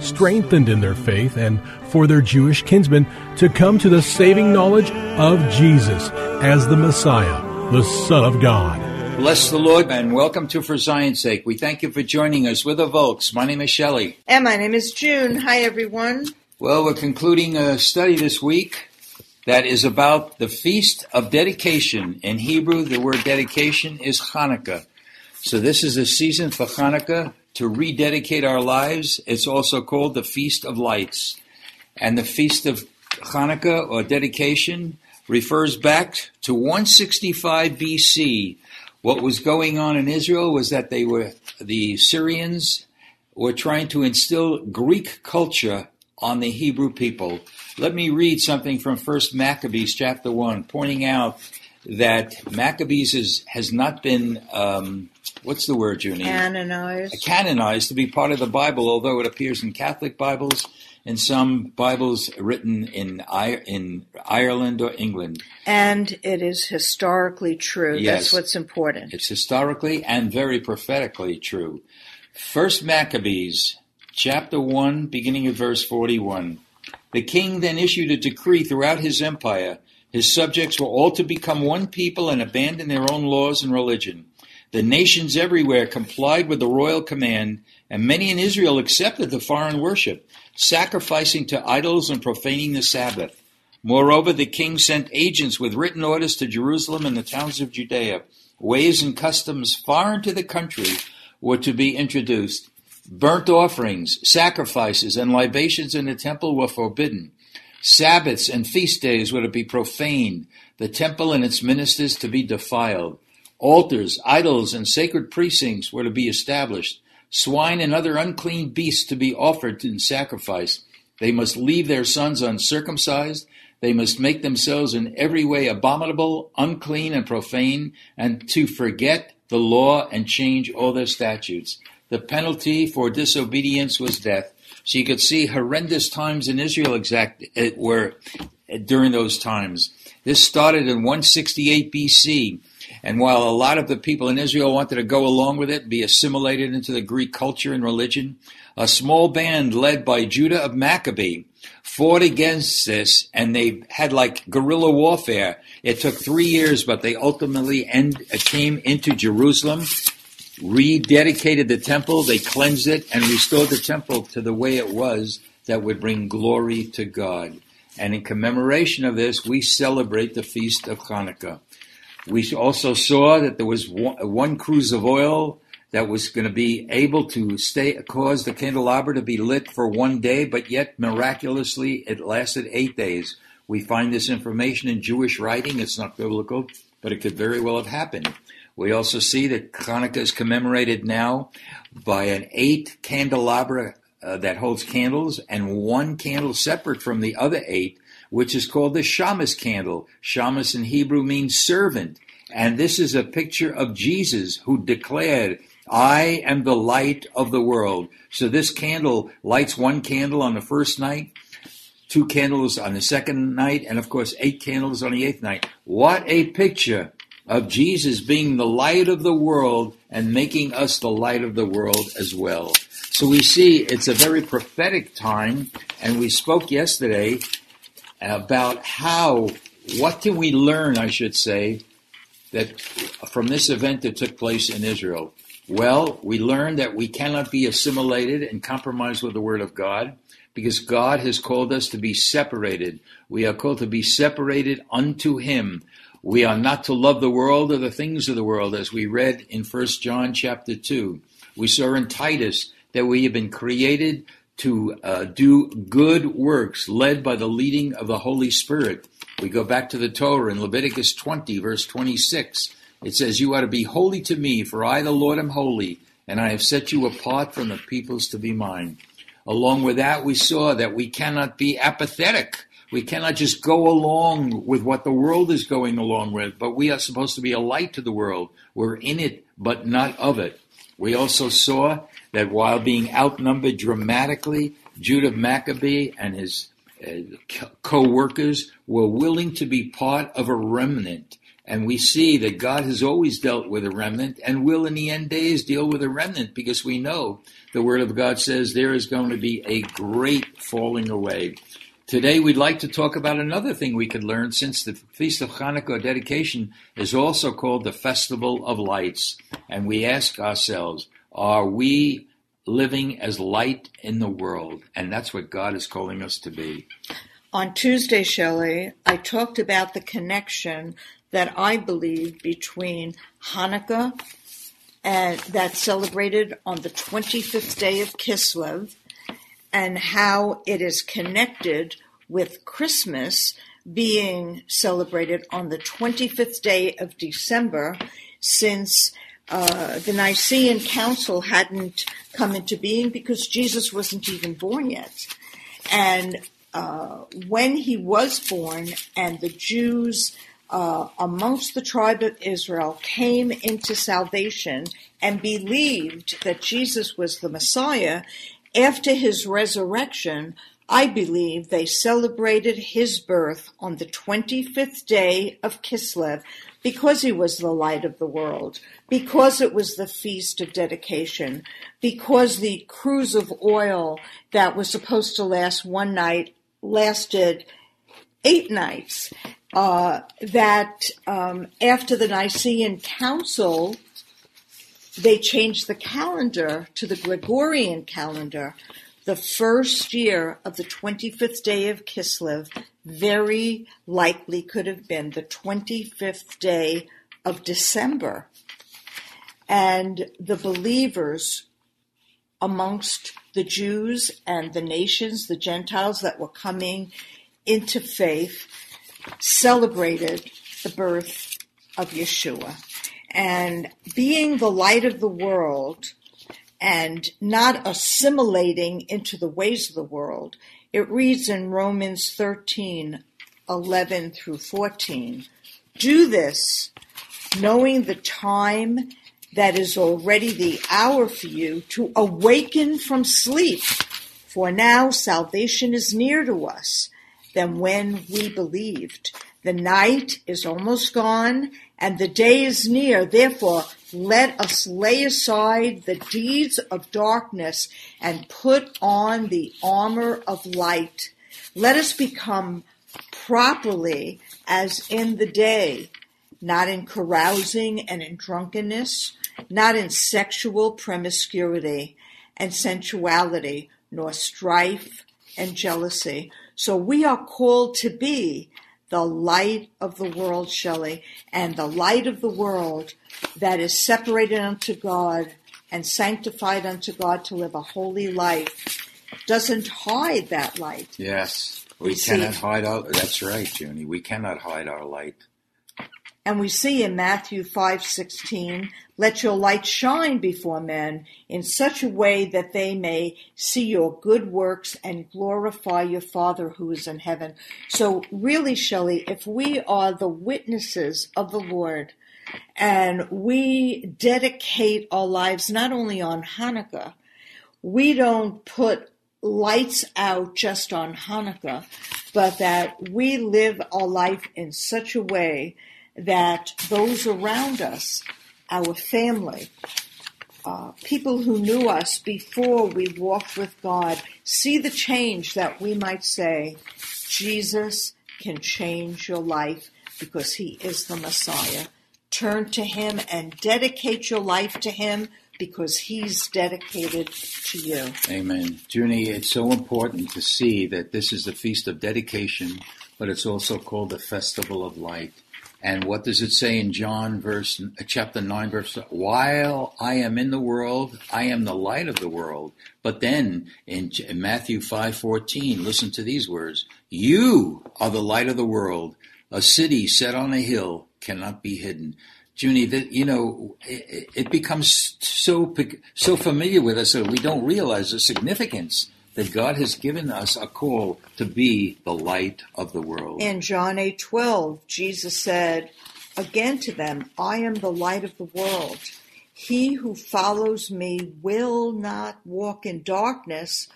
strengthened in their faith and for their Jewish kinsmen to come to the saving knowledge of Jesus as the Messiah, the Son of God. Bless the Lord and welcome to For Zion's Sake. We thank you for joining us. We're the Volks. My name is Shelley. And my name is June. Hi, everyone. Well, we're concluding a study this week that is about the Feast of Dedication. In Hebrew, the word dedication is Hanukkah. So this is the season for Hanukkah to rededicate our lives. It's also called the Feast of Lights. And the Feast of Hanukkah or dedication refers back to 165 BC. What was going on in Israel was that they were, the Syrians were trying to instill Greek culture on the Hebrew people. Let me read something from First Maccabees chapter 1, pointing out that Maccabees is, has not been, um, what's the word, Junie? Canonized. Canonized to be part of the Bible, although it appears in Catholic Bibles and some Bibles written in in Ireland or England. And it is historically true. Yes. That's what's important. It's historically and very prophetically true. First Maccabees, chapter 1, beginning at verse 41. The king then issued a decree throughout his empire. His subjects were all to become one people and abandon their own laws and religion. The nations everywhere complied with the royal command, and many in Israel accepted the foreign worship, sacrificing to idols and profaning the Sabbath. Moreover, the king sent agents with written orders to Jerusalem and the towns of Judea. Ways and customs foreign to the country were to be introduced. Burnt offerings, sacrifices, and libations in the temple were forbidden. Sabbaths and feast days were to be profaned, the temple and its ministers to be defiled. Altars, idols, and sacred precincts were to be established. Swine and other unclean beasts to be offered in sacrifice. They must leave their sons uncircumcised. They must make themselves in every way abominable, unclean, and profane, and to forget the law and change all their statutes. The penalty for disobedience was death. So you could see horrendous times in Israel exact it were during those times. This started in 168 BC. And while a lot of the people in Israel wanted to go along with it, be assimilated into the Greek culture and religion, a small band led by Judah of Maccabee fought against this and they had like guerrilla warfare. It took three years, but they ultimately end, uh, came into Jerusalem, rededicated the temple, they cleansed it, and restored the temple to the way it was that would bring glory to God. And in commemoration of this, we celebrate the Feast of Hanukkah. We also saw that there was one, cruse of oil that was going to be able to stay, cause the candelabra to be lit for one day, but yet miraculously it lasted eight days. We find this information in Jewish writing. It's not biblical, but it could very well have happened. We also see that Hanukkah is commemorated now by an eight candelabra uh, that holds candles and one candle separate from the other eight, which is called the Shamas candle. Shamas in Hebrew means servant. And this is a picture of Jesus who declared, I am the light of the world. So this candle lights one candle on the first night, two candles on the second night, and of course, eight candles on the eighth night. What a picture of Jesus being the light of the world and making us the light of the world as well. So we see it's a very prophetic time, and we spoke yesterday about how, what can we learn, I should say, that from this event that took place in Israel? Well, we learned that we cannot be assimilated and compromised with the Word of God because God has called us to be separated. We are called to be separated unto Him. We are not to love the world or the things of the world, as we read in 1 John chapter 2. We saw in Titus that we have been created to uh, do good works led by the leading of the Holy Spirit. We go back to the Torah in Leviticus 20, verse 26. It says, You are to be holy to me, for I, the Lord, am holy, and I have set you apart from the peoples to be mine. Along with that, we saw that we cannot be apathetic. We cannot just go along with what the world is going along with, but we are supposed to be a light to the world. We're in it, but not of it. We also saw that while being outnumbered dramatically, Judah Maccabee and his uh, co workers were willing to be part of a remnant. And we see that God has always dealt with a remnant and will in the end days deal with a remnant because we know the Word of God says there is going to be a great falling away. Today, we'd like to talk about another thing we could learn since the Feast of Hanukkah dedication is also called the Festival of Lights. And we ask ourselves, are we living as light in the world? And that's what God is calling us to be. On Tuesday, Shelley, I talked about the connection that I believe between Hanukkah and that's celebrated on the 25th day of Kislev and how it is connected with Christmas being celebrated on the 25th day of December since uh, the Nicene Council hadn't come into being because Jesus wasn't even born yet. And uh, when he was born and the Jews uh, amongst the tribe of Israel came into salvation and believed that Jesus was the Messiah, after his resurrection, I believe they celebrated his birth on the 25th day of Kislev because he was the light of the world, because it was the feast of dedication, because the cruse of oil that was supposed to last one night lasted eight nights, uh, that um, after the Nicene Council, they changed the calendar to the Gregorian calendar. The first year of the 25th day of Kislev very likely could have been the 25th day of December. And the believers amongst the Jews and the nations, the Gentiles that were coming into faith, celebrated the birth of Yeshua and being the light of the world and not assimilating into the ways of the world. It reads in Romans 13, 11 through 14. Do this, knowing the time that is already the hour for you to awaken from sleep. For now salvation is near to us than when we believed. The night is almost gone and the day is near. Therefore, let us lay aside the deeds of darkness and put on the armor of light. Let us become properly as in the day, not in carousing and in drunkenness, not in sexual promiscuity and sensuality, nor strife and jealousy. So we are called to be the light of the world, Shelley, and the light of the world that is separated unto God and sanctified unto God to live a holy life doesn't hide that light. Yes. We, we cannot see, hide our that's right, Junie. We cannot hide our light. And we see in Matthew 5:16, "Let your light shine before men in such a way that they may see your good works and glorify your Father who is in heaven." So really, Shelley, if we are the witnesses of the Lord and we dedicate our lives not only on Hanukkah, we don't put lights out just on Hanukkah, but that we live our life in such a way that those around us, our family, uh, people who knew us before we walked with God, see the change that we might say, Jesus can change your life because he is the Messiah. Turn to him and dedicate your life to him because he's dedicated to you. Amen. Junie, it's so important to see that this is the feast of dedication, but it's also called the festival of light. And what does it say in John verse uh, chapter 9 verse while I am in the world I am the light of the world. But then in, in Matthew 5:14 listen to these words you are the light of the world. A city set on a hill cannot be hidden. Junie that you know it, it becomes so so familiar with us that we don't realize the significance that God has given us a call to be the light of the world. In John 8 12, Jesus said again to them, I am the light of the world. He who follows me will not walk in darkness,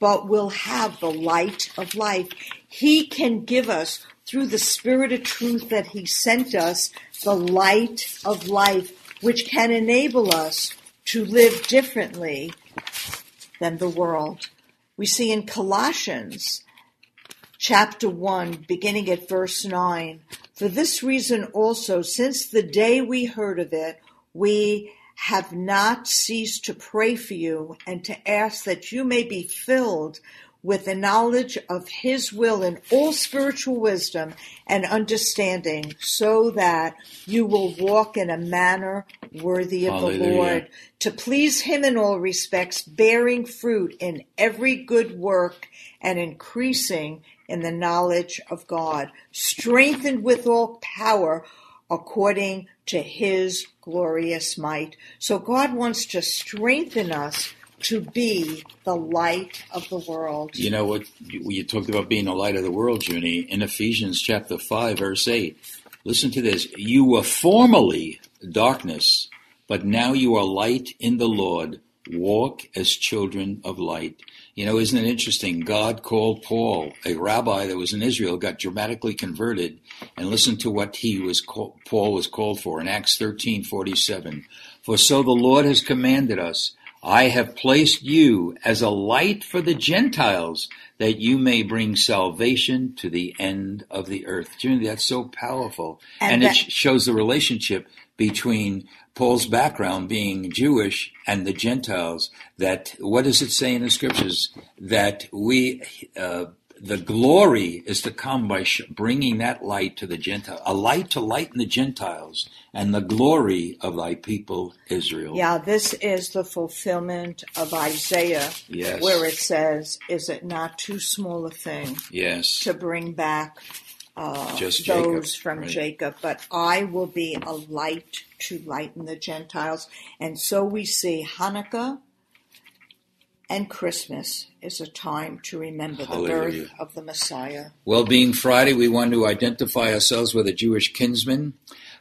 but will have the light of life. He can give us, through the Spirit of truth that He sent us, the light of life, which can enable us to live differently than the world. We see in Colossians chapter 1, beginning at verse 9, For this reason also, since the day we heard of it, we have not ceased to pray for you and to ask that you may be filled with the knowledge of His will in all spiritual wisdom and understanding, so that you will walk in a manner worthy of Hallelujah. the Lord, to please Him in all respects, bearing fruit in every good work and increasing in the knowledge of God, strengthened with all power according to His glorious might. So God wants to strengthen us to be the light of the world. You know what? You talked about being the light of the world, Junie. In Ephesians chapter 5, verse 8, listen to this. You were formerly darkness, but now you are light in the Lord. Walk as children of light. You know, isn't it interesting? God called Paul, a rabbi that was in Israel, got dramatically converted, and listen to what he was called, Paul was called for in Acts thirteen forty seven. For so the Lord has commanded us I have placed you as a light for the Gentiles that you may bring salvation to the end of the earth. That's so powerful. And, and that- it shows the relationship between Paul's background being Jewish and the Gentiles that what does it say in the scriptures that we uh, the glory is to come by sh- bringing that light to the Gentile, a light to lighten the Gentiles, and the glory of thy people Israel. Yeah, this is the fulfillment of Isaiah, yes. where it says, "Is it not too small a thing, yes, to bring back uh, those Jacob, from right. Jacob? But I will be a light to lighten the Gentiles." And so we see Hanukkah and Christmas is a time to remember the Hallelujah. birth of the Messiah. Well, being Friday, we want to identify ourselves with a Jewish kinsman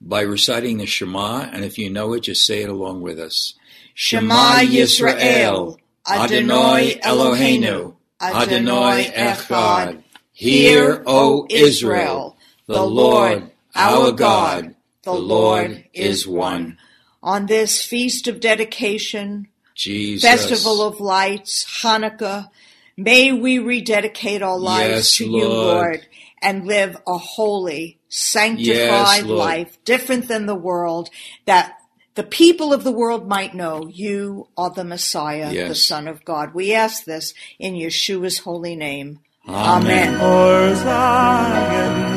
by reciting the Shema, and if you know it, just say it along with us. Shema Yisrael, Adonai Eloheinu, Adonai Echad. Hear, O Israel, the Lord our God, the Lord is one. On this feast of dedication, Jesus. Festival of Lights, Hanukkah. May we rededicate our lives Yes, to you, Lord. Lord, and live a holy, sanctified Yes, life, different than the world, that the people of the world might know you are the Messiah, the Son of God. We ask this in Yeshua's holy name. Amen. Amen. For Zion's.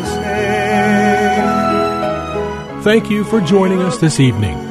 Thank you for joining us this evening.